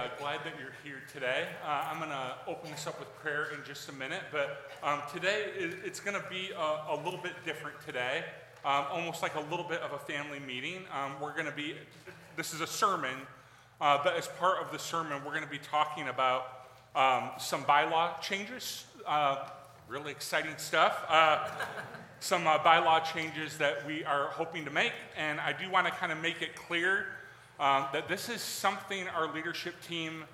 uh, glad that you're here today. Uh, I'm going to open this up with prayer in just a minute, but um, today it's going to be a, a, little bit different today, um, almost like a little bit of a family meeting. Um, we're going to be, this is a sermon, uh, but as part of the sermon, we're going to be talking about um, some bylaw changes, uh, really exciting stuff. Uh, some uh, bylaw changes that we are hoping to make, and I do want to kind of make it clear um, that this is something our leadership team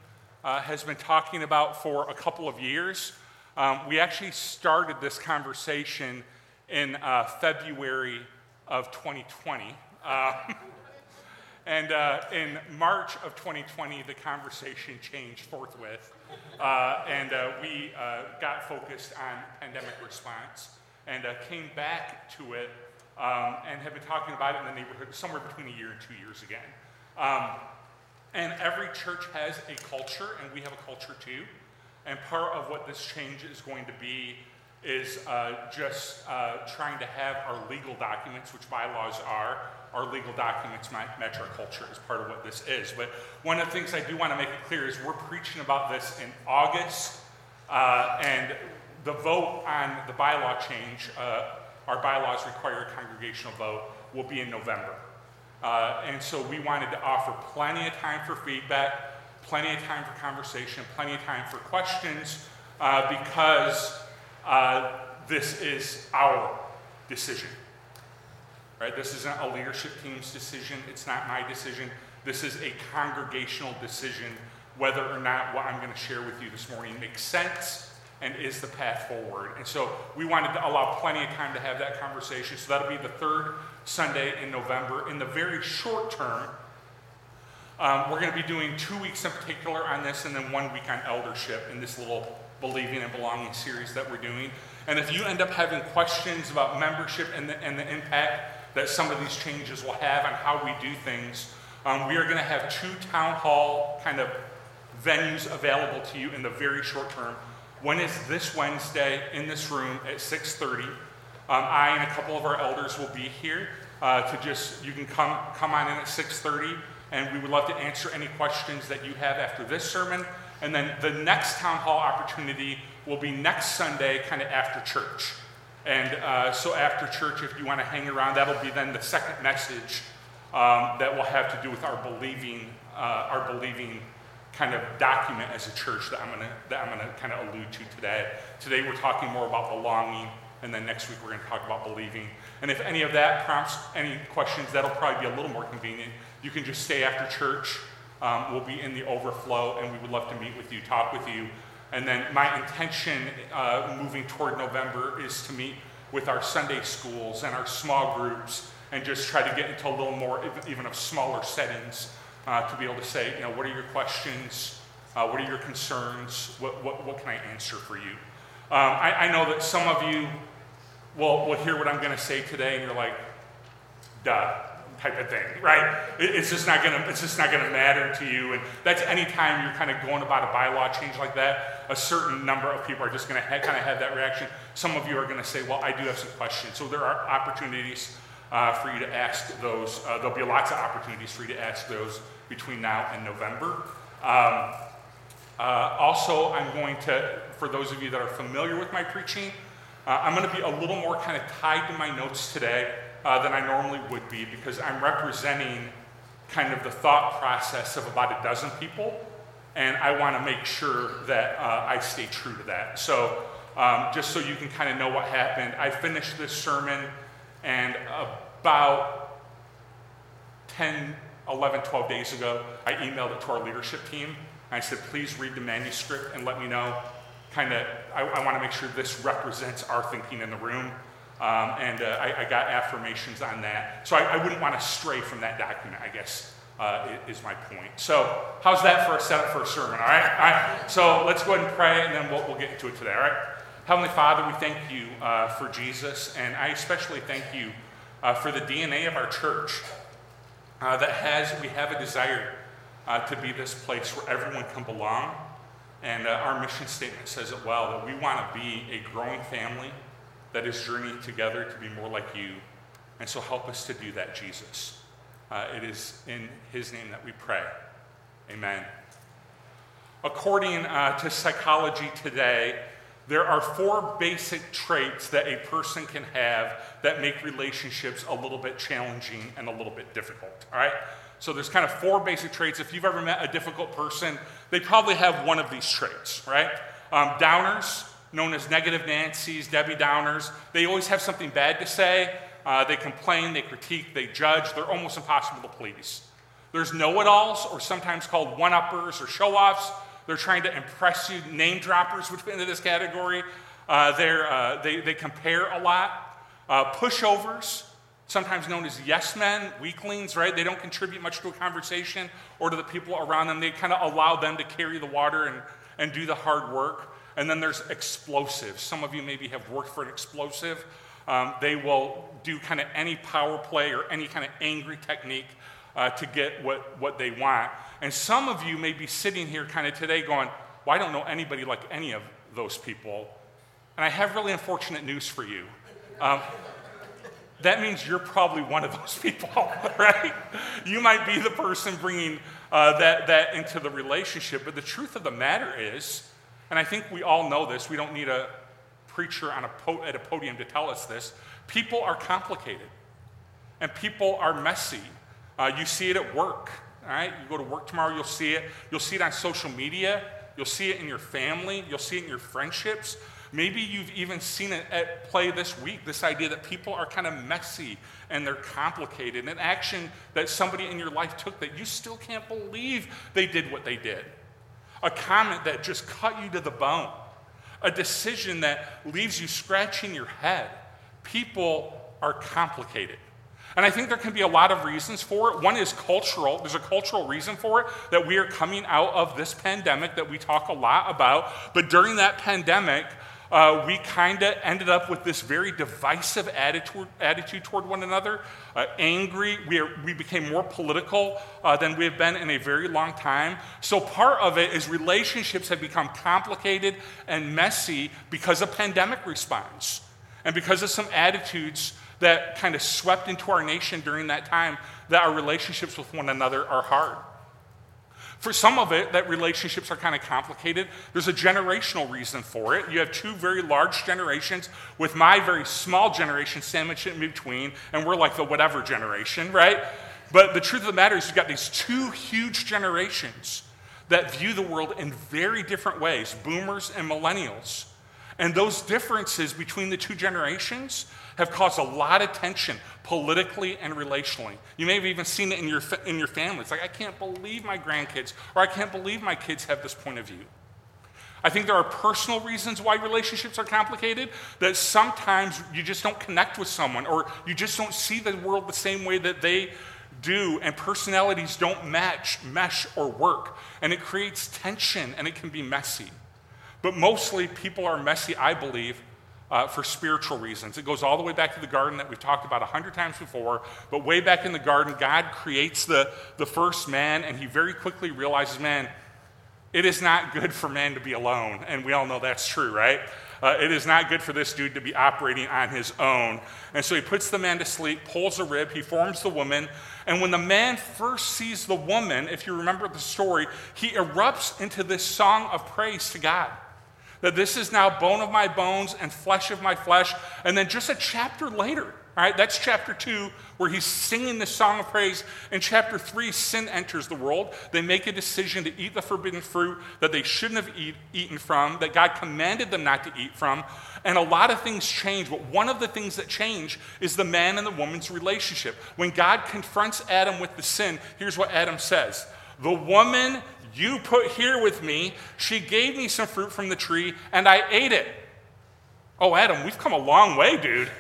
uh, has been talking about for a couple of years. Um, we actually started this conversation in uh, February of 2020. Uh, and uh, in March of 2020, the conversation changed forthwith. Uh, and we got focused on pandemic response and came back to it um, and have been talking about it in the neighborhood somewhere between a year and two years again. Um, and every church has a culture, and we have a culture too. And part of what this change is going to be is uh, just uh, trying to have our legal documents, which bylaws are, our legal documents match our culture is part of what this is. But one of the things I do want to make it clear is we're preaching about this in August, uh, and the vote on the bylaw change, uh, our bylaws require a congregational vote, will be in November. Uh, and so we wanted to offer plenty of time for feedback, plenty of time for conversation, plenty of time for questions, uh, because uh, this is our decision. Right? This isn't a leadership team's decision. It's not my decision. This is a congregational decision whether or not what I'm going to share with you this morning makes sense and is the path forward. And so we wanted to allow plenty of time to have that conversation. So that'll be the third Sunday in November. In the very short term, um, we're going to be doing two weeks in particular on this and then one week on eldership in this little Believing and Belonging series that we're doing. And if you end up having questions about membership and the, and the impact that some of these changes will have on how we do things, um, we are going to have two town hall kind of venues available to you in the very short term one is this Wednesday in this room at 6:30. Um, I and a couple of our elders will be here uh, to just you can come come on in at 6:30, and we would love to answer any questions that you have after this sermon. And then the next town hall opportunity will be next Sunday, kind of after church. And uh, so after church, if you want to hang around, that'll be then the second message um, that will have to do with our believing, uh, our believing kind of document as a church that I'm to that I'm to kind of allude to today. Today we're talking more about belonging, and then next week we're going to talk about believing. And if any of that prompts any questions, that'll probably be a little more convenient. You can just stay after church. Um, we'll be in the overflow, and we would love to meet with you, talk with you. And then my intention uh, moving toward November is to meet with our Sunday schools and our small groups and just try to get into a little more, even of smaller settings uh, to be able to say, you know, what are your questions? Uh, what are your concerns? What, what, what can I answer for you? Um, I, I, know that some of you will, will hear what I'm going to say today, and you're like, duh, type of thing, right? It, it's just not going to it's just not to matter to you. And that's any time you're kind of going about a bylaw change like that. A certain number of people are just going to ha- kind of have that reaction. Some of you are going to say, well, I do have some questions. So there are opportunities uh, for you to ask those. Uh, there'll be lots of opportunities for you to ask those between now and November. Um, uh, also, I'm going to, for those of you that are familiar with my preaching, uh, I'm going to be a little more kind of tied to my notes today uh, than I normally would be because I'm representing kind of the thought process of about a dozen people, and I want to make sure that uh, I stay true to that. So, um, just so you can kind of know what happened, I finished this sermon, and about 10 11, 12 days ago, I emailed it to our leadership team. I said, please read the manuscript and let me know. Kind of, I, I want to make sure this represents our thinking in the room. Um, and uh, I, I, got affirmations on that. So I, I wouldn't want to stray from that document, I guess, uh, is my point. So, how's that for a setup for a sermon? All right? All right. So, let's go ahead and pray, and then we'll, we'll get into it today. All right? Heavenly Father, we thank you uh, for Jesus, and I especially thank you uh, for the DNA of our church uh, that has, we have a desire uh, to be this place where everyone can belong. And uh, our mission statement says it well that we want to be a growing family that is journeying together to be more like you. And so help us to do that, Jesus. Uh, it is in his name that we pray. Amen. according uh, to psychology today, there are four basic traits that a person can have that make relationships a little bit challenging and a little bit difficult. All right? So there's kind of four basic traits. If you've ever met a difficult person, they probably have one of these traits, right? Um, downers, known as negative Nancy's, Debbie Downers, they always have something bad to say. Uh, they complain, they critique, they judge. They're almost impossible to please. There's know it alls, or sometimes called one uppers or show offs. They're trying to impress you, name droppers, which fit into this category. Uh, uh, they, they compare a lot. Uh, pushovers, sometimes known as yes men, weaklings, right? They don't contribute much to a conversation or to the people around them. They kind of allow them to carry the water and, and do the hard work. And then there's explosives. Some of you maybe have worked for an explosive. Um, they will do kind of any power play or any kind of angry technique uh, to get what, what they want. And some of you may be sitting here kind of today going, Well, I don't know anybody like any of those people. And I have really unfortunate news for you. Um, that means you're probably one of those people, right? You might be the person bringing uh, that, that into the relationship. But the truth of the matter is, and I think we all know this, we don't need a preacher on a po- at a podium to tell us this people are complicated and people are messy. Uh, you see it at work, all right? You go to work tomorrow, you'll see it. You'll see it on social media. You'll see it in your family. You'll see it in your friendships. Maybe you've even seen it at play this week this idea that people are kind of messy and they're complicated. An action that somebody in your life took that you still can't believe they did what they did. A comment that just cut you to the bone. A decision that leaves you scratching your head. People are complicated. And I think there can be a lot of reasons for it. One is cultural. There's a cultural reason for it that we are coming out of this pandemic that we talk a lot about. But during that pandemic, uh, we kind of ended up with this very divisive attitude, attitude toward one another, uh, angry. We, are, we became more political uh, than we have been in a very long time. So, part of it is relationships have become complicated and messy because of pandemic response and because of some attitudes that kind of swept into our nation during that time that our relationships with one another are hard. For some of it, that relationships are kind of complicated. There's a generational reason for it. You have two very large generations, with my very small generation sandwiched in between, and we're like the whatever generation, right? But the truth of the matter is, you've got these two huge generations that view the world in very different ways boomers and millennials. And those differences between the two generations have caused a lot of tension politically and relationally. You may have even seen it in your, in your family. It's like, I can't believe my grandkids, or I can't believe my kids have this point of view. I think there are personal reasons why relationships are complicated, that sometimes you just don't connect with someone, or you just don't see the world the same way that they do, and personalities don't match, mesh, or work. And it creates tension, and it can be messy. But mostly, people are messy, I believe, uh, for spiritual reasons. It goes all the way back to the garden that we've talked about a hundred times before. But way back in the garden, God creates the, the first man, and he very quickly realizes, man, it is not good for man to be alone. And we all know that's true, right? Uh, it is not good for this dude to be operating on his own. And so he puts the man to sleep, pulls a rib, he forms the woman. And when the man first sees the woman, if you remember the story, he erupts into this song of praise to God that this is now bone of my bones and flesh of my flesh. And then just a chapter later, all right, that's chapter two, where he's singing this song of praise. In chapter three, sin enters the world. They make a decision to eat the forbidden fruit that they shouldn't have eat, eaten from, that God commanded them not to eat from. And a lot of things change, but one of the things that change is the man and the woman's relationship. When God confronts Adam with the sin, here's what Adam says The woman you put here with me. She gave me some fruit from the tree, and I ate it. Oh, Adam, we've come a long way, dude.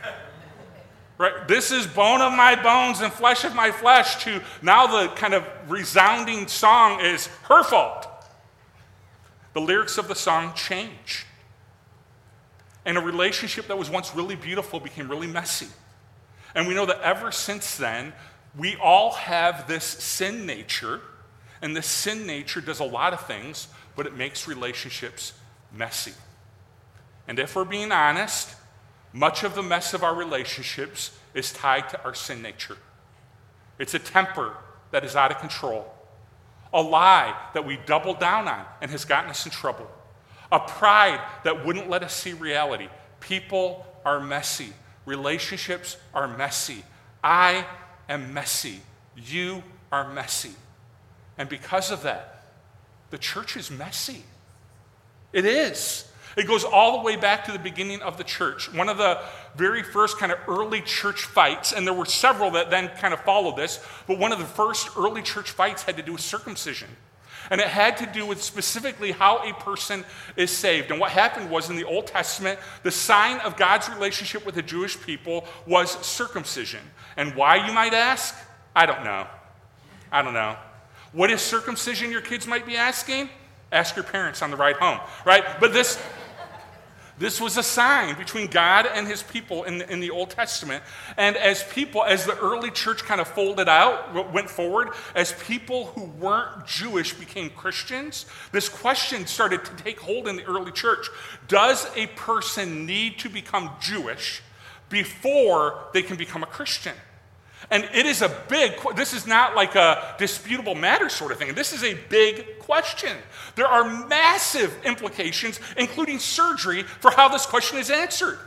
Right? This is bone of my bones and flesh of my flesh, to now the kind of resounding song is her fault. The lyrics of the song change. And a relationship that was once really beautiful became really messy. And we know that ever since then, we all have this sin nature and the sin nature does a lot of things, but it makes relationships messy. And if we're being honest, much of the mess of our relationships is tied to our sin nature. It's a temper that is out of control. a lie that we doubled down on and has gotten us in trouble, a pride that wouldn't let us see reality. People are messy, relationships are messy. I am messy. You are messy. And because of that, the church is messy. It is. It goes all the way back to the beginning of the church. One of the very first kind of early church fights, and there were several that then kind of followed this, but one of the first early church fights had to do with circumcision. And it had to do with specifically how a person is saved. And what happened was in the Old Testament, the sign of God's relationship with the Jewish people was circumcision. And why, you might ask? I don't know. I don't know. What is circumcision, your kids might be asking? Ask your parents on the ride home, right? But this, this was a sign between God and his people in the, in the Old Testament. And as people, as the early church kind of folded out, went forward, as people who weren't Jewish became Christians, this question started to take hold in the early church Does a person need to become Jewish before they can become a Christian? And it is a big, this is not like a disputable matter sort of thing. This is a big question. There are massive implications, including surgery, for how this question is answered.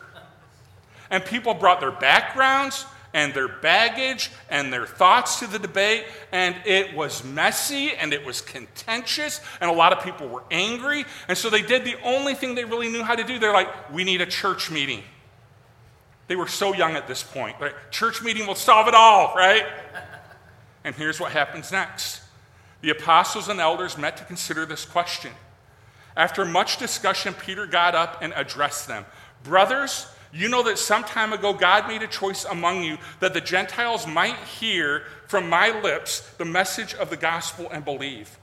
And people brought their backgrounds and their baggage and their thoughts to the debate, and it was messy and it was contentious, and a lot of people were angry. And so they did the only thing they really knew how to do. They're like, we need a church meeting. They were so young at this point. Church meeting will solve it all, right? and here's what happens next the apostles and elders met to consider this question. After much discussion, Peter got up and addressed them Brothers, you know that some time ago God made a choice among you that the Gentiles might hear from my lips the message of the gospel and believe.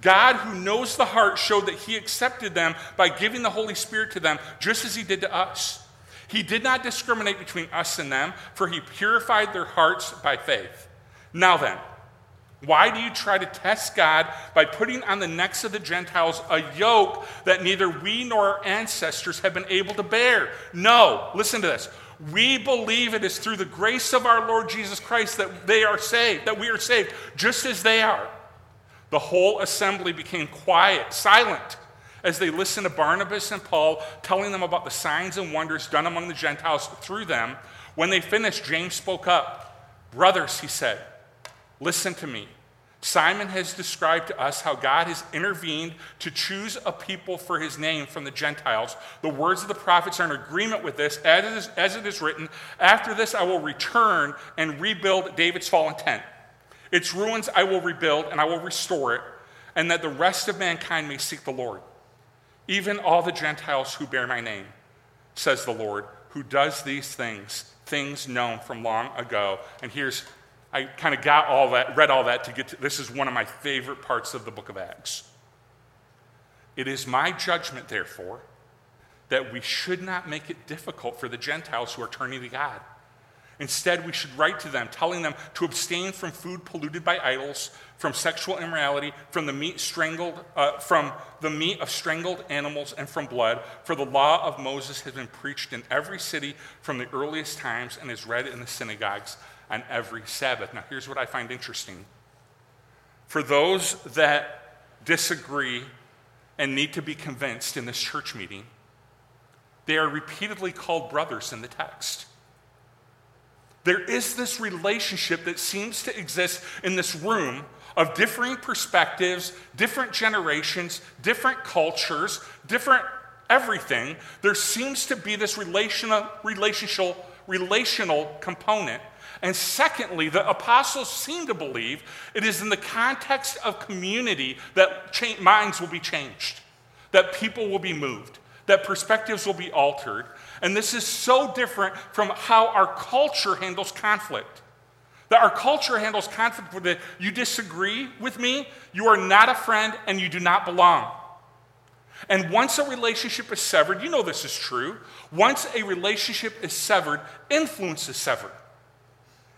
God, who knows the heart, showed that He accepted them by giving the Holy Spirit to them, just as He did to us. He did not discriminate between us and them, for he purified their hearts by faith. Now then, why do you try to test God by putting on the necks of the Gentiles a yoke that neither we nor our ancestors have been able to bear? No, listen to this. We believe it is through the grace of our Lord Jesus Christ that they are saved, that we are saved, just as they are. The whole assembly became quiet, silent as they listened to Barnabas and Paul telling them about the signs and wonders done among the Gentiles through them. When they finished, James spoke up. Brothers, he said, listen to me. Simon has described to us how God has intervened to choose a people for his name from the Gentiles. The words of the prophets are in agreement with this, as it is, as it is written After this, I will return and rebuild David's fallen tent. Its ruins I will rebuild, and I will restore it, and that the rest of mankind may seek the Lord even all the Gentiles who bear my name, says the Lord, who does these things, things known from long ago. And here's, I kind of got all that, read all that to get to, this is one of my favorite parts of the book of Acts. It is my judgment, therefore, that we should not make it difficult for the Gentiles who are turning to God. Instead, we should write to them, telling them to abstain from food polluted by idols, from sexual immorality, from the meat strangled, uh, from the meat of strangled animals, and from blood. For the law of Moses has been preached in every city from the earliest times and is read in the synagogues on every Sabbath. Now, here's what I find interesting. For those that disagree and need to be convinced in this church meeting, they are repeatedly called brothers in the text. There is this relationship that seems to exist in this room of differing perspectives, different generations, different cultures, different everything. There seems to be this relational, relational, relational component. And secondly, the apostles seem to believe it is in the context of community that cha- minds will be changed, that people will be moved, that perspectives will be altered, and this is so different from how our culture handles conflict. That our culture handles conflict with it. You disagree with me, you are not a friend, and you do not belong. And once a relationship is severed, you know this is true. Once a relationship is severed, influence is severed.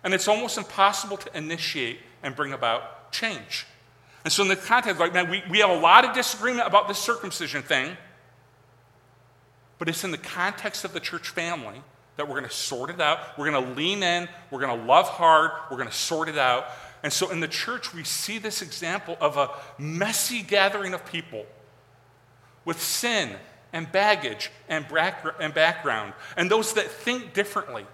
And it's almost impossible to initiate and bring about change. And so, in the context, like, man, we, we have a lot of disagreement about this circumcision thing but it's in the context of the church family that we're going to sort it out. We're going to lean in. We're going to love hard. We're going to sort it out. And so in the church, we see this example of a messy gathering of people with sin and baggage and, background, and those that think differently.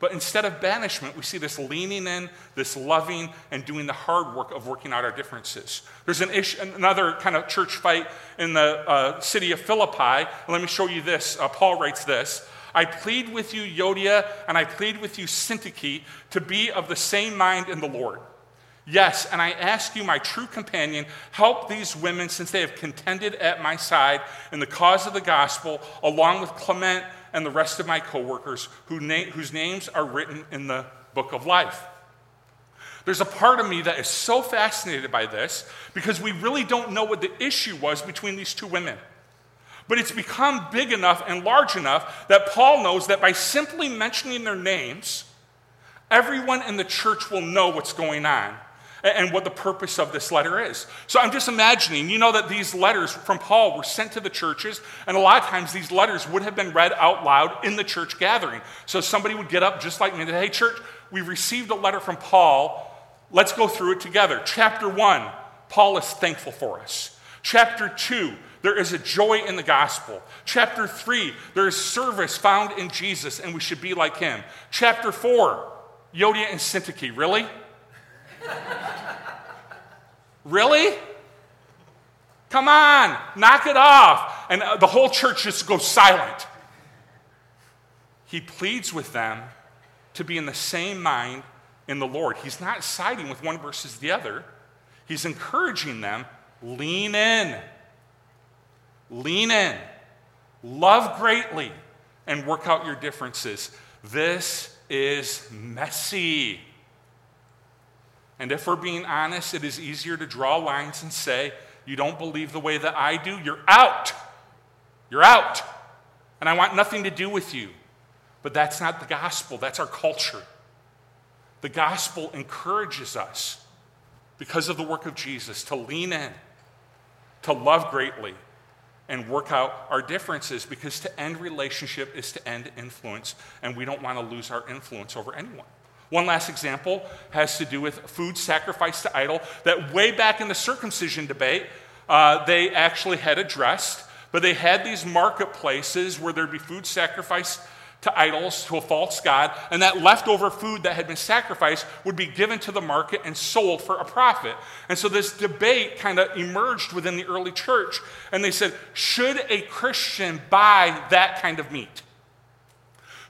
But instead of banishment, we see this leaning in, this loving, and doing the hard work of working out our differences. There's an issue, another kind of church fight in the uh, city of Philippi. Let me show you this. Uh, Paul writes this I plead with you, Euodia, and I plead with you, Syntyche, to be of the same mind in the Lord. Yes, and I ask you, my true companion, help these women since they have contended at my side in the cause of the gospel, along with Clement and the rest of my coworkers who na- whose names are written in the book of life. There's a part of me that is so fascinated by this because we really don't know what the issue was between these two women. But it's become big enough and large enough that Paul knows that by simply mentioning their names, everyone in the church will know what's going on and what the purpose of this letter is. So I'm just imagining, you know, that these letters from Paul were sent to the churches, and a lot of times these letters would have been read out loud in the church gathering. So somebody would get up just like me and say, Hey, church, we received a letter from Paul. Let's go through it together. Chapter one, Paul is thankful for us. Chapter two, there is a joy in the gospel. Chapter 3, there is service found in Jesus, and we should be like him. Chapter 4, Euodia and Syntyche. Really? really? Come on, knock it off. And uh, the whole church just goes silent. He pleads with them to be in the same mind in the Lord. He's not siding with one versus the other, he's encouraging them lean in. Lean in, love greatly, and work out your differences. This is messy. And if we're being honest, it is easier to draw lines and say, You don't believe the way that I do, you're out. You're out. And I want nothing to do with you. But that's not the gospel, that's our culture. The gospel encourages us, because of the work of Jesus, to lean in, to love greatly, and work out our differences because to end relationship is to end influence, and we don't want to lose our influence over anyone. One last example has to do with food sacrificed to idol that way back in the circumcision debate, uh, they actually had addressed, but they had these marketplaces where there'd be food sacrificed to idols, to a false god, and that leftover food that had been sacrificed would be given to the market and sold for a profit. And so this debate kind of emerged within the early church, and they said, should a Christian buy that kind of meat?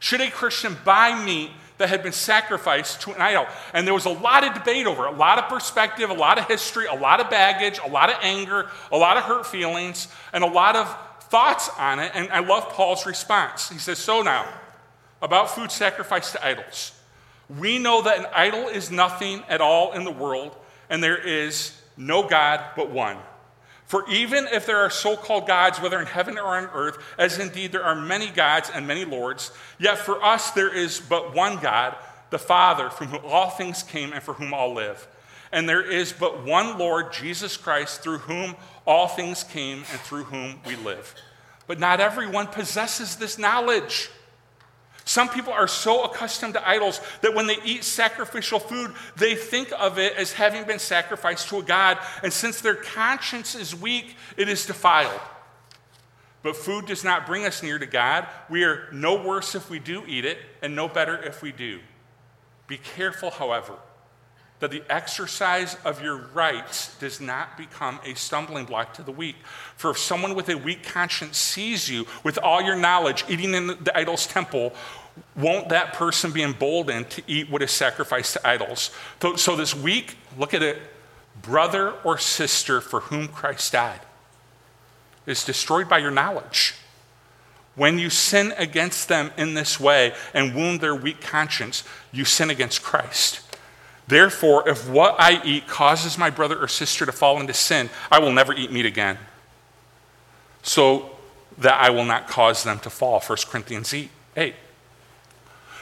Should a Christian buy meat that had been sacrificed to an idol? And there was a lot of debate over it, a lot of perspective, a lot of history, a lot of baggage, a lot of anger, a lot of hurt feelings, and a lot of thoughts on it. And I love Paul's response. He says, So now, about food sacrificed to idols. We know that an idol is nothing at all in the world, and there is no God but one. For even if there are so called gods, whether in heaven or on earth, as indeed there are many gods and many lords, yet for us there is but one God, the Father, from whom all things came and for whom all live. And there is but one Lord, Jesus Christ, through whom all things came and through whom we live. But not everyone possesses this knowledge. Some people are so accustomed to idols that when they eat sacrificial food, they think of it as having been sacrificed to a god. And since their conscience is weak, it is defiled. But food does not bring us near to God. We are no worse if we do eat it, and no better if we do. Be careful, however, that the exercise of your rights does not become a stumbling block to the weak. For if someone with a weak conscience sees you with all your knowledge eating in the idol's temple, won't that person be emboldened to eat what is sacrificed to idols? So, so this weak, look at it, brother or sister for whom Christ died is destroyed by your knowledge. When you sin against them in this way and wound their weak conscience, you sin against Christ. Therefore, if what I eat causes my brother or sister to fall into sin, I will never eat meat again, so that I will not cause them to fall. 1 Corinthians 8.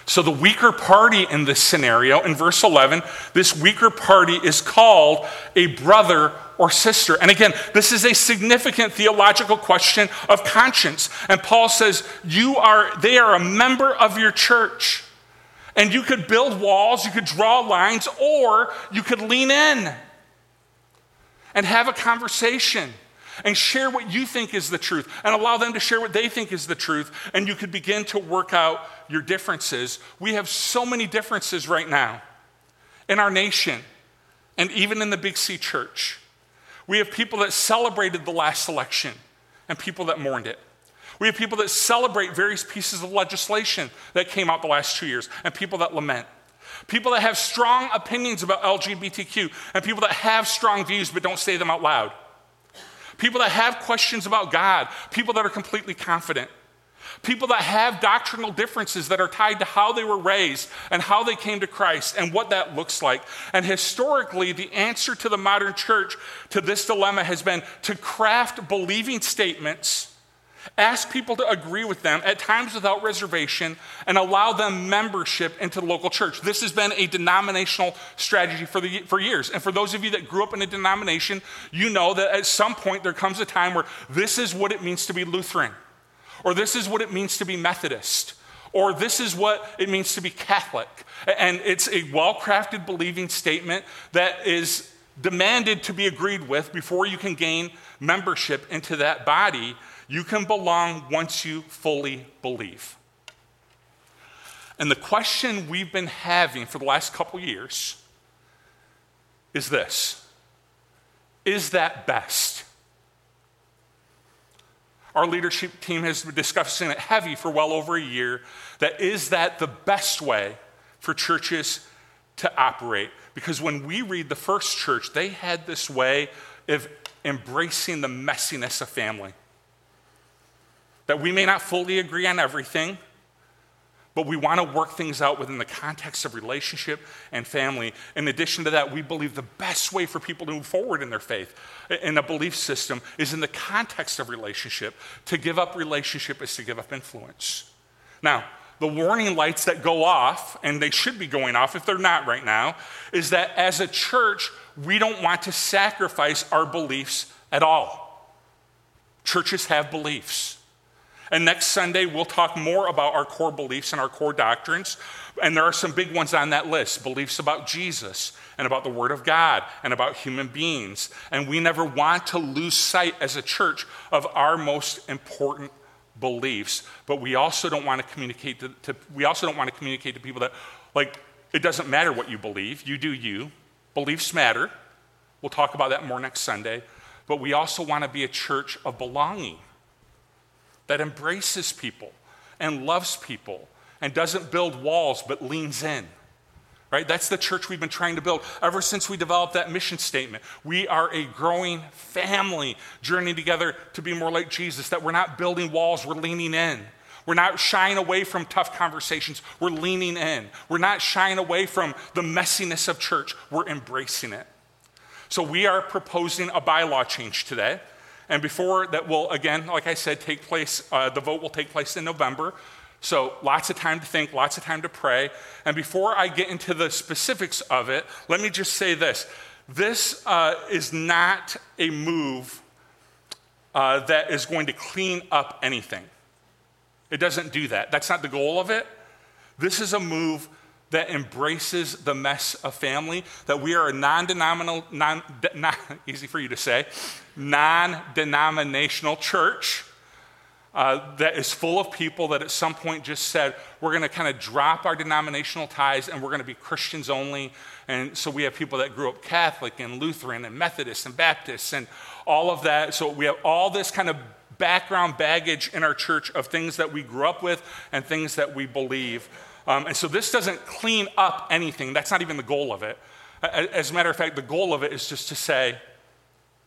So, the weaker party in this scenario, in verse 11, this weaker party is called a brother or sister. And again, this is a significant theological question of conscience. And Paul says, You are, they are a member of your church. And you could build walls, you could draw lines, or you could lean in and have a conversation and share what you think is the truth and allow them to share what they think is the truth. And you could begin to work out your differences. We have so many differences right now in our nation and even in the Big C church. We have people that celebrated the last election and people that mourned it. We have people that celebrate various pieces of legislation that came out the last two years and people that lament. People that have strong opinions about LGBTQ and people that have strong views but don't say them out loud. People that have questions about God, people that are completely confident. People that have doctrinal differences that are tied to how they were raised and how they came to Christ and what that looks like. And historically, the answer to the modern church to this dilemma has been to craft believing statements Ask people to agree with them, at times without reservation, and allow them membership into the local church. This has been a denominational strategy for, the, for years. And for those of you that grew up in a denomination, you know that at some point there comes a time where this is what it means to be Lutheran, or this is what it means to be Methodist, or this is what it means to be Catholic. And it's a well crafted believing statement that is demanded to be agreed with before you can gain membership into that body you can belong once you fully believe. And the question we've been having for the last couple years is this Is that best? Our leadership team has been discussing it heavy for well over a year. That is that the best way for churches to operate? Because when we read the first church, they had this way of embracing the messiness of family that we may not fully agree on everything, but we want to work things out within the context of relationship and family. In addition to that, we believe the best way for people to move forward in their faith in a belief system is in the context of relationship. To give up relationship is to give up influence. Now, the warning lights that go off, and they should be going off if they're not right now, is that as a church, we don't want to sacrifice our beliefs at all. Churches have beliefs. And next Sunday, we'll talk more about our core beliefs and our core doctrines. And there are some big ones on that list beliefs about Jesus and about the Word of God and about human beings. And we never want to lose sight as a church of our most important beliefs. But we also don't want to communicate to, to we also don't want to communicate to people that, like, it doesn't matter what you believe, you do you. Beliefs matter. We'll talk about that more next Sunday. But we also want to be a church of belonging that embraces people and loves people and doesn't build walls but leans in. Right? That's the church we've been trying to build ever since we developed that mission statement. We are a growing family journeying together to be more like Jesus, that we're not building walls, we're leaning in. We're not shying away from tough conversations, we're leaning in. We're not shying away from the messiness of church, we're embracing it. So we are proposing a bylaw change today. And before that will, again, like I said, take place, uh, the vote will take place in November. So lots of time to think, lots of time to pray. And before I get into the specifics of it, let me just say this. This uh, is not a move uh, that is going to clean up anything. It doesn't do that. That's not the goal of it. This is a move that embraces the mess of family, that we are a non denominational, non, easy for you to say, non denominational church uh, that is full of people that at some point just said, we're going to kind of drop our denominational ties and we're going to be Christians only. And so we have people that grew up Catholic and Lutheran and Methodist and Baptist and all of that. So we have all this kind of background baggage in our church of things that we grew up with and things that we believe. Um, and so this doesn't clean up anything. That's not even the goal of it. As a matter of fact, the goal of it is just to say,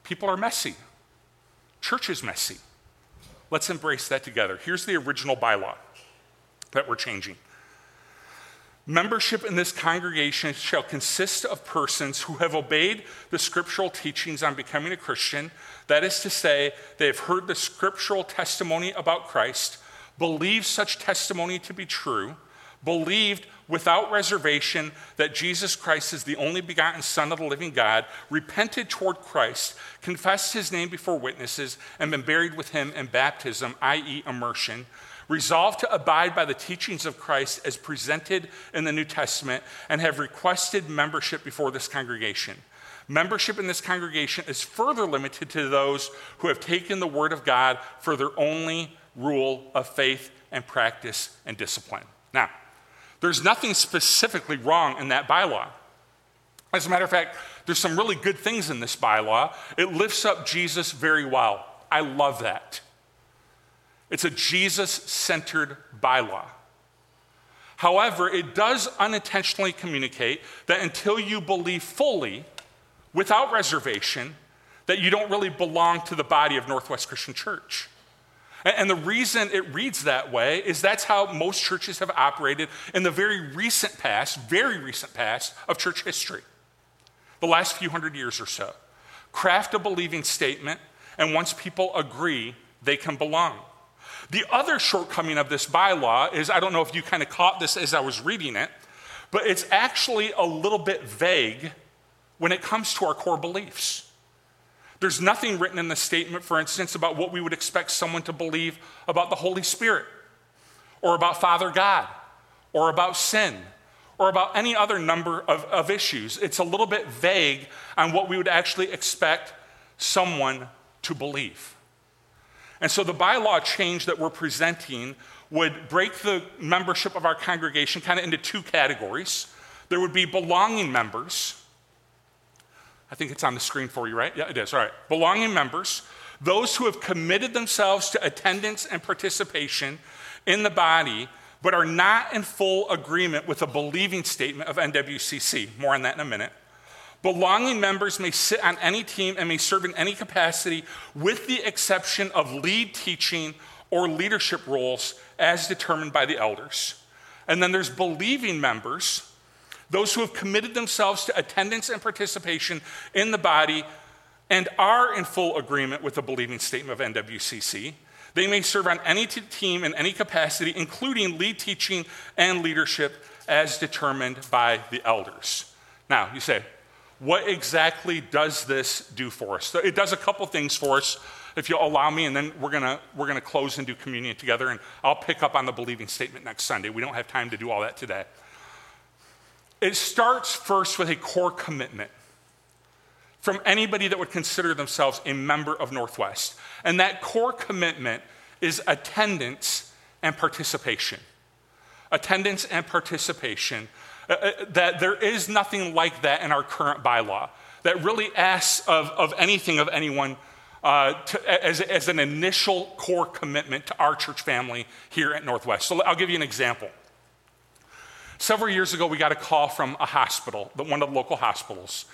people are messy. Church is messy. Let's embrace that together. Here's the original bylaw that we're changing. Membership in this congregation shall consist of persons who have obeyed the scriptural teachings on becoming a Christian. That is to say, they have heard the scriptural testimony about Christ, believe such testimony to be true, believed without reservation that Jesus Christ is the only begotten Son of the living God, repented toward Christ, confessed his name before witnesses, and been buried with him in baptism, i.e., immersion, resolved to abide by the teachings of Christ as presented in the New Testament, and have requested membership before this congregation. Membership in this congregation is further limited to those who have taken the Word of God for their only rule of faith and practice and discipline. Now, there's nothing specifically wrong in that bylaw. As a matter of fact, there's some really good things in this bylaw. It lifts up Jesus very well. I love that. It's a Jesus centered bylaw. However, it does unintentionally communicate that until you believe fully, without reservation, that you don't really belong to the body of Northwest Christian Church. And the reason it reads that way is that's how most churches have operated in the very recent past, very recent past of church history, the last few hundred years or so. Craft a believing statement, and once people agree, they can belong. The other shortcoming of this bylaw is I don't know if you kind of caught this as I was reading it, but it's actually a little bit vague when it comes to our core beliefs. There's nothing written in the statement, for instance, about what we would expect someone to believe about the Holy Spirit, or about Father God, or about sin, or about any other number of, of issues. It's a little bit vague on what we would actually expect someone to believe. And so the bylaw change that we're presenting would break the membership of our congregation kind of into two categories. There would be belonging members. I think it's on the screen for you, right? Yeah, it is. All right. Belonging members, those who have committed themselves to attendance and participation in the body, but are not in full agreement with a believing statement of NWCC. More on that in a minute. Belonging members may sit on any team and may serve in any capacity, with the exception of lead teaching or leadership roles as determined by the elders. And then there's believing members, those who have committed themselves to attendance and participation in the body and are in full agreement with the believing statement of NWCC. They may serve on any team in any capacity, including lead teaching and leadership as determined by the elders. Now, you say, what exactly does this do for us? It does a couple things for us, if you'll allow me, and then we're gonna, we're gonna close and do communion together, and I'll pick up on the believing statement next Sunday. We don't have time to do all that today. It starts first with a core commitment from anybody that would consider themselves a member of Northwest. And that core commitment is attendance and participation. Attendance and participation uh, uh, that there is nothing like that in our current bylaw that really asks of, of anything of anyone uh, to, as, as an initial core commitment to our church family here at Northwest. So I'll give you an example. Several years ago, we got a call from a hospital, one of the local hospitals,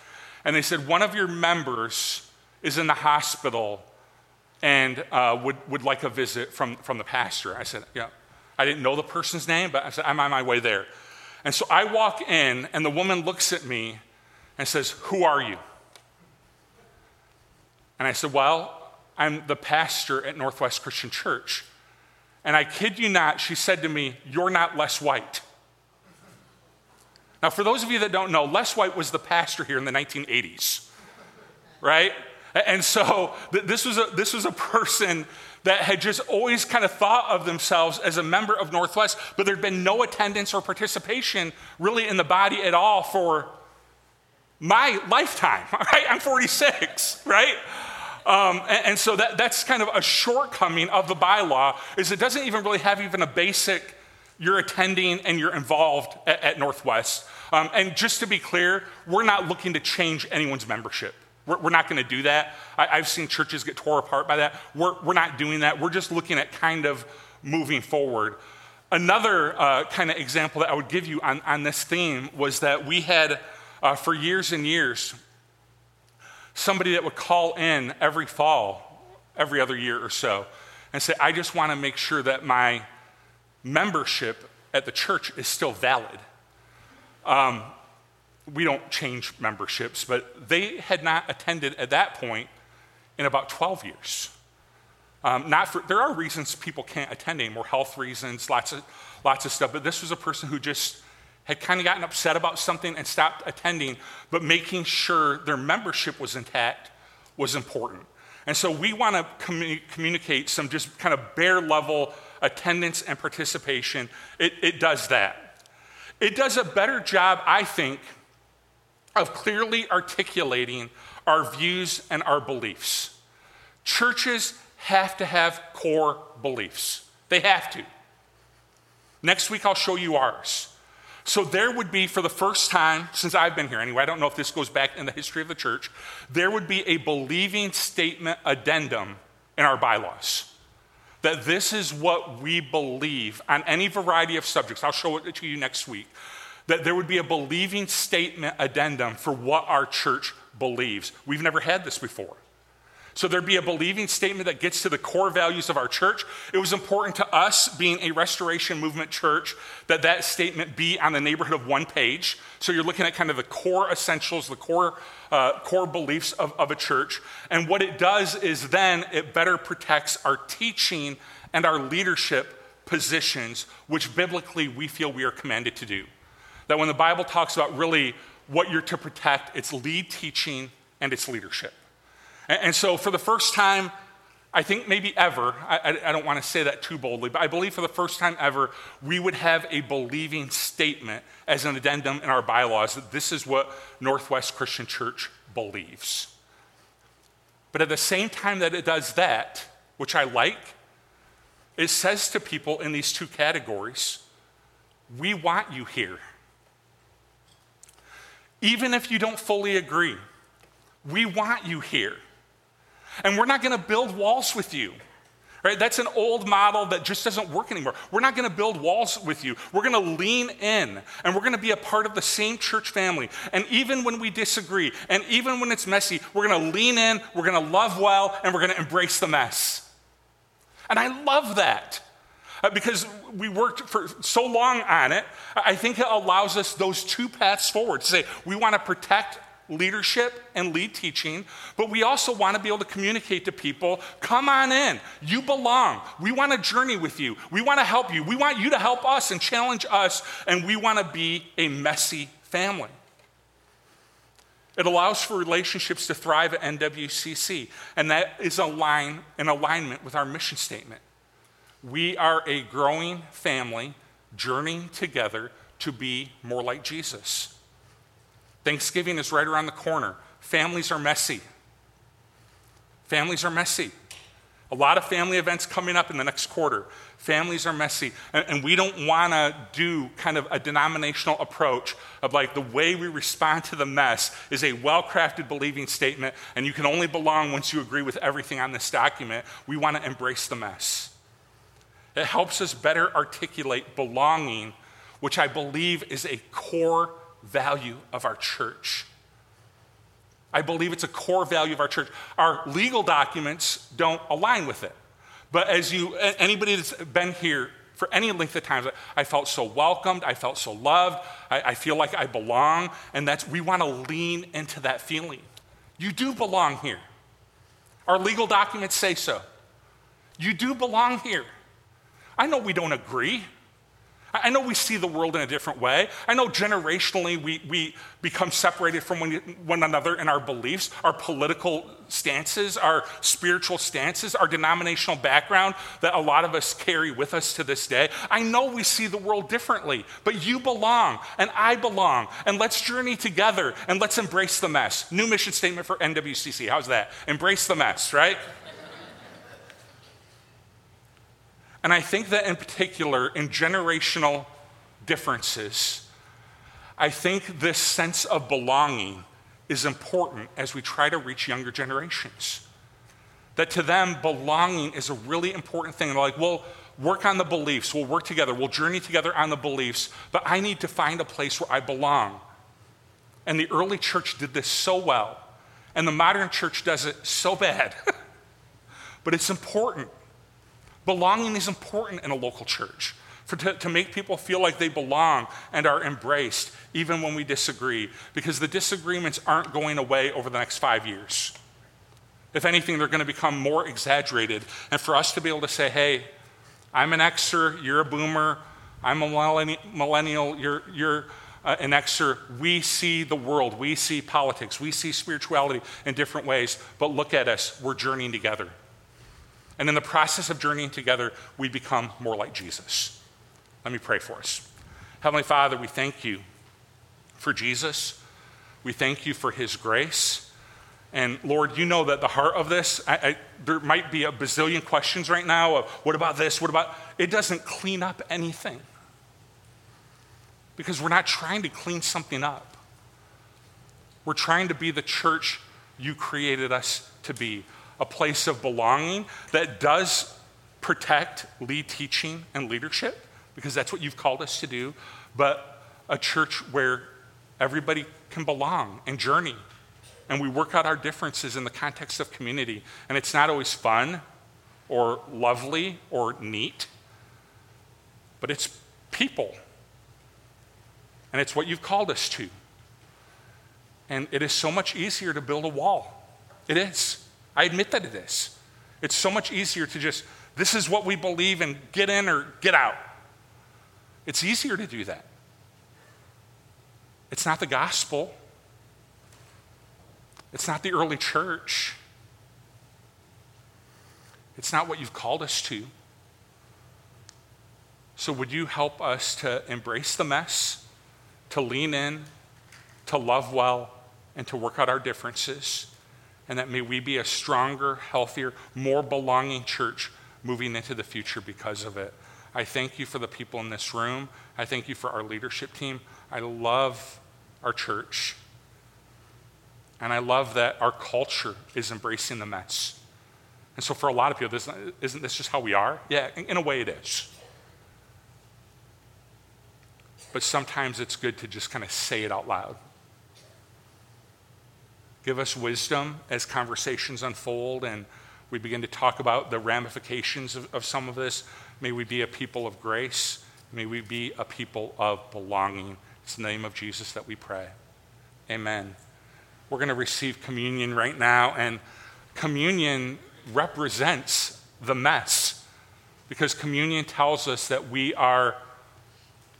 and they said, One of your members is in the hospital and uh, would, would like a visit from, from the pastor. I said, Yeah. I didn't know the person's name, but I said, I'm on my way there. And so I walk in, and the woman looks at me and says, Who are you? And I said, Well, I'm the pastor at Northwest Christian Church. And I kid you not, she said to me, You're not Les White. Now, for those of you that don't know, Les White was the pastor here in the 1980s, right? And so this was a, this was a person that had just always kind of thought of themselves as a member of Northwest, but there'd been no attendance or participation really in the body at all for my lifetime, right? I'm 46, right? Um, and, and, so that, that's kind of a shortcoming of the bylaw is it doesn't even really have even a basic you're attending and you're involved at, at Northwest. Um, and just to be clear, we're not looking to change anyone's membership. We're, we're not going to do that. I, have seen churches get tore apart by that. We're, we're not doing that. We're just looking at kind of moving forward. Another uh, kind of example that I would give you on, on this theme was that we had, uh, for years and years, somebody that would call in every fall, every other year or so, and say, I just want to make sure that my membership at the church is still valid. Um, we don't change memberships, but they had not attended at that point in about 12 years. Um, not for, there are reasons people can't attend anymore, health reasons, lots of, lots of stuff, but this was a person who just had kind of gotten upset about something and stopped attending, but making sure their membership was intact was important. And so we want to commu- communicate some just kind of bare level attendance and participation, it, it does that. It does a better job, I think, of clearly articulating our views and our beliefs. Churches have to have core beliefs, they have to. Next week, I'll show you ours. So, there would be, for the first time since I've been here anyway, I don't know if this goes back in the history of the church, there would be a believing statement addendum in our bylaws. That this is what we believe on any variety of subjects. I'll show it to you next week. That there would be a believing statement addendum for what our church believes. We've never had this before. So there'd be a believing statement that gets to the core values of our church. It was important to us, being a restoration movement church, that that statement be on the neighborhood of one page. So you're looking at kind of the core essentials, the core, uh, core beliefs of, of a church. And what it does is then it better protects our teaching and our leadership positions, which biblically we feel we are commanded to do. That when the Bible talks about really what you're to protect, it's lead teaching and it's leadership. And, so, for the first time, I think maybe ever, I, I, don't want to say that too boldly, but I believe for the first time ever, we would have a believing statement as an addendum in our bylaws that this is what Northwest Christian Church believes. But at the same time that it does that, which I like, it says to people in these two categories, we want you here. Even if you don't fully agree, we want you here. And we're not going to build walls with you. Right? That's an old model that just doesn't work anymore. We're not going to build walls with you. We're going to lean in and we're going to be a part of the same church family. And even when we disagree and even when it's messy, we're going to lean in, we're going to love well, and we're going to embrace the mess. And I love that uh, because we worked for so long on it. I think it allows us those two paths forward to say we want to protect leadership and lead teaching, but we also want to be able to communicate to people come on in. You belong. We want to journey with you. We want to help you. We want you to help us and challenge us, and we want to be a messy family. It allows for relationships to thrive at NWCC, and that is align, in alignment with our mission statement. We are a growing family journeying together to be more like Jesus. Thanksgiving is right around the corner. Families are messy. Families are messy. A lot of family events coming up in the next quarter. Families are messy. And, and we don't want to do kind of a denominational approach of like the way we respond to the mess is a well crafted believing statement, and you can only belong once you agree with everything on this document. We want to embrace the mess. It helps us better articulate belonging, which I believe is a core value of our church. I believe it's a core value of our church. Our legal documents don't align with it. But as you, anybody that's been here for any length of time, I felt so welcomed, I felt so loved, I, I feel like I belong, and that's, we want to lean into that feeling. You do belong here. Our legal documents say so. You do belong here. I know we don't agree. I know we see the world in a different way. I know generationally we, we become separated from one, one another in our beliefs, our political stances, our spiritual stances, our denominational background that a lot of us carry with us to this day. I know we see the world differently, but you belong and I belong. And let's journey together and let's embrace the mess. New mission statement for NWCC. How's that? Embrace the mess, right? And I think that in particular, in generational differences, I think this sense of belonging is important as we try to reach younger generations. That to them, belonging is a really important thing. they're like, well, work on the beliefs. We'll work together. We'll journey together on the beliefs. But I need to find a place where I belong. And the early church did this so well. And the modern church does it so bad. but it's important. Belonging is important in a local church. For to, to make people feel like they belong and are embraced, even when we disagree, because the disagreements aren't going away over the next five years. If anything, they're going to become more exaggerated. And for us to be able to say, hey, I'm an Xer, you're a boomer, I'm a millennial, you're, you're uh, an Xer, we see the world, we see politics, we see spirituality in different ways, but look at us, we're journeying together. And in the process of journeying together, we become more like Jesus. Let me pray for us. Heavenly Father, we thank you for Jesus. We thank you for his grace. And Lord, you know that the heart of this, I, I, there might be a bazillion questions right now of what about this? What about? It doesn't clean up anything. Because we're not trying to clean something up. We're trying to be the church you created us to be a place of belonging that does protect lead teaching and leadership, because that's what you've called us to do, but a church where everybody can belong and journey. And we work out our differences in the context of community. And it's not always fun or lovely or neat, but it's people. And it's what you've called us to. And it is so much easier to build a wall. It is. I admit that it is. It's so much easier to just, this is what we believe and get in or get out. It's easier to do that. It's not the gospel, it's not the early church, it's not what you've called us to. So, would you help us to embrace the mess, to lean in, to love well, and to work out our differences? And that may we be a stronger, healthier, more belonging church moving into the future because of it. I thank you for the people in this room. I thank you for our leadership team. I love our church. And I love that our culture is embracing the mess. And so, for a lot of people, isn't, isn't this just how we are? Yeah, in a way, it is. But sometimes it's good to just kind of say it out loud. Give us wisdom as conversations unfold and we begin to talk about the ramifications of, of some of this. May we be a people of grace. May we be a people of belonging. It's the name of Jesus that we pray. Amen. We're going to receive communion right now, and communion represents the mess because communion tells us that we are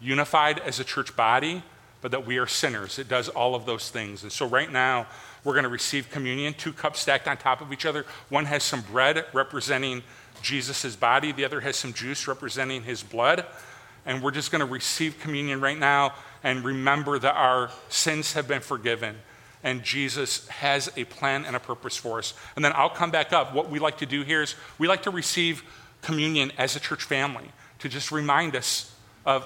unified as a church body, but that we are sinners. It does all of those things. And so, right now, we're going to receive communion, two cups stacked on top of each other. One has some bread representing Jesus' body, the other has some juice representing his blood. And we're just going to receive communion right now and remember that our sins have been forgiven and Jesus has a plan and a purpose for us. And then I'll come back up. What we like to do here is we like to receive communion as a church family to just remind us of,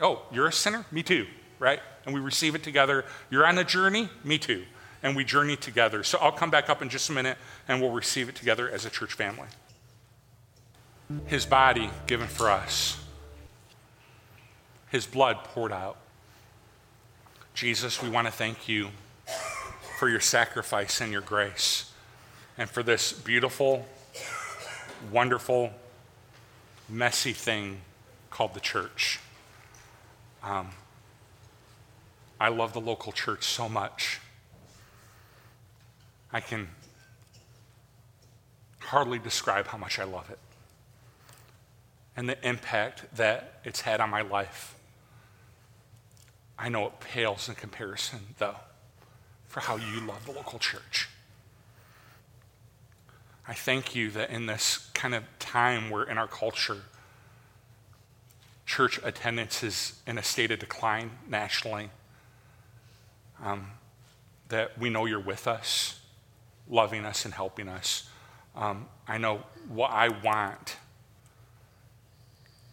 oh, you're a sinner? Me too, right? And we receive it together. You're on a journey? Me too. And we journey together. So I'll come back up in just a minute and we'll receive it together as a church family. His body given for us, His blood poured out. Jesus, we want to thank you for your sacrifice and your grace, and for this beautiful, wonderful, messy thing called the church. Um, I love the local church so much. I can hardly describe how much I love it and the impact that it's had on my life. I know it pales in comparison, though, for how you love the local church. I thank you that in this kind of time where in our culture, church attendance is in a state of decline nationally, um, that we know you're with us, loving us and helping us. Um, I know what I want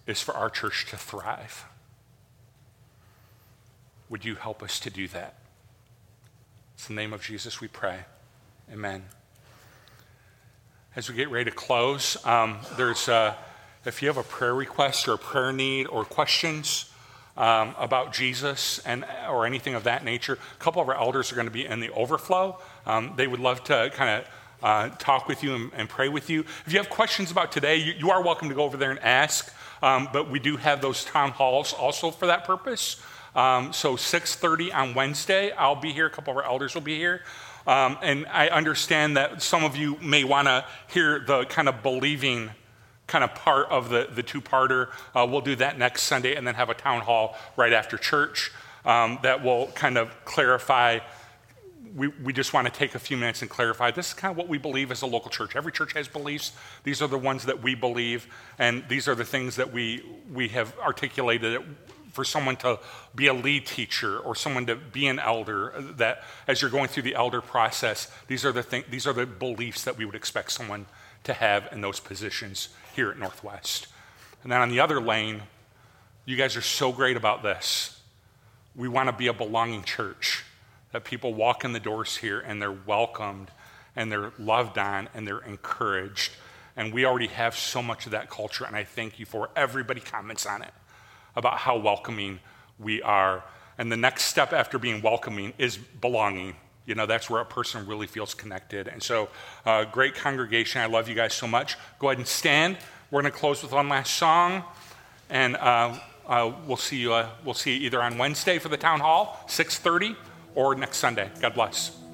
is for our church to thrive. Would you help us to do that? It's the name of Jesus we pray. Amen. As we get ready to close, um, there's if you have a prayer request or a prayer need or questions um, about Jesus and or anything of that nature, a couple of our elders are going to be in the overflow. Um, they would love to kind of uh, talk with you and, and, pray with you. If you have questions about today, you, you are welcome to go over there and ask. Um, but we do have those town halls also for that purpose. Um, so 6:30 on Wednesday, I'll be here. A couple of our elders will be here. Um, and I understand that some of you may want to hear the kind of believing kind of part of the, the two-parter. Uh, we'll do that next Sunday and then have a town hall right after church um, that will kind of clarify we, we just want to take a few minutes and clarify this is kind of what we believe as a local church. Every church has beliefs. These are the ones that we believe, and these are the things that we, we have articulated for someone to be a lead teacher or someone to be an elder. That as you're going through the elder process, these are the, thing, these are the beliefs that we would expect someone to have in those positions here at Northwest. And then on the other lane, you guys are so great about this. We want to be a belonging church that people walk in the doors here and they're welcomed and they're loved on and they're encouraged. And we already have so much of that culture, and I thank you for everybody comments on it about how welcoming we are. And the next step after being welcoming is belonging. You know, that's where a person really feels connected. And so, uh, great congregation. I love you guys so much. Go ahead and stand. We're going to close with one last song. And uh, uh, we'll see you. Uh, we'll see you either on Wednesday for the town hall, 6:30, or next Sunday. God bless.